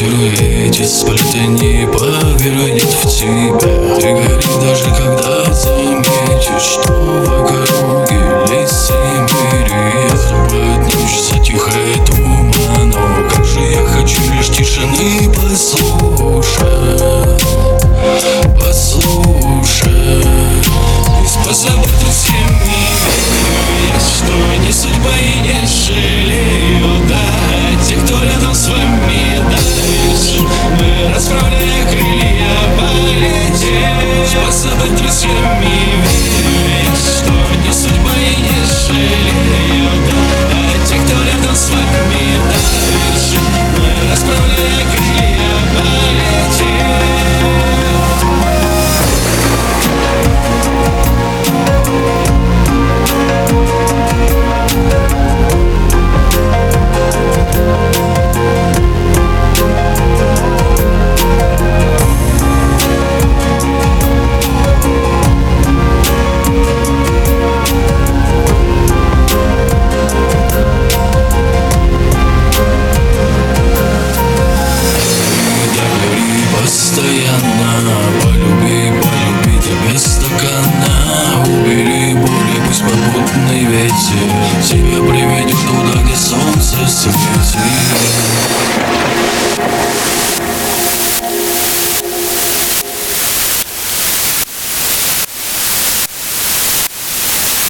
силуэте Спалит не повернет в тебя Ты гори даже когда заметишь, что вокруг Приведет туда, где солнце светит.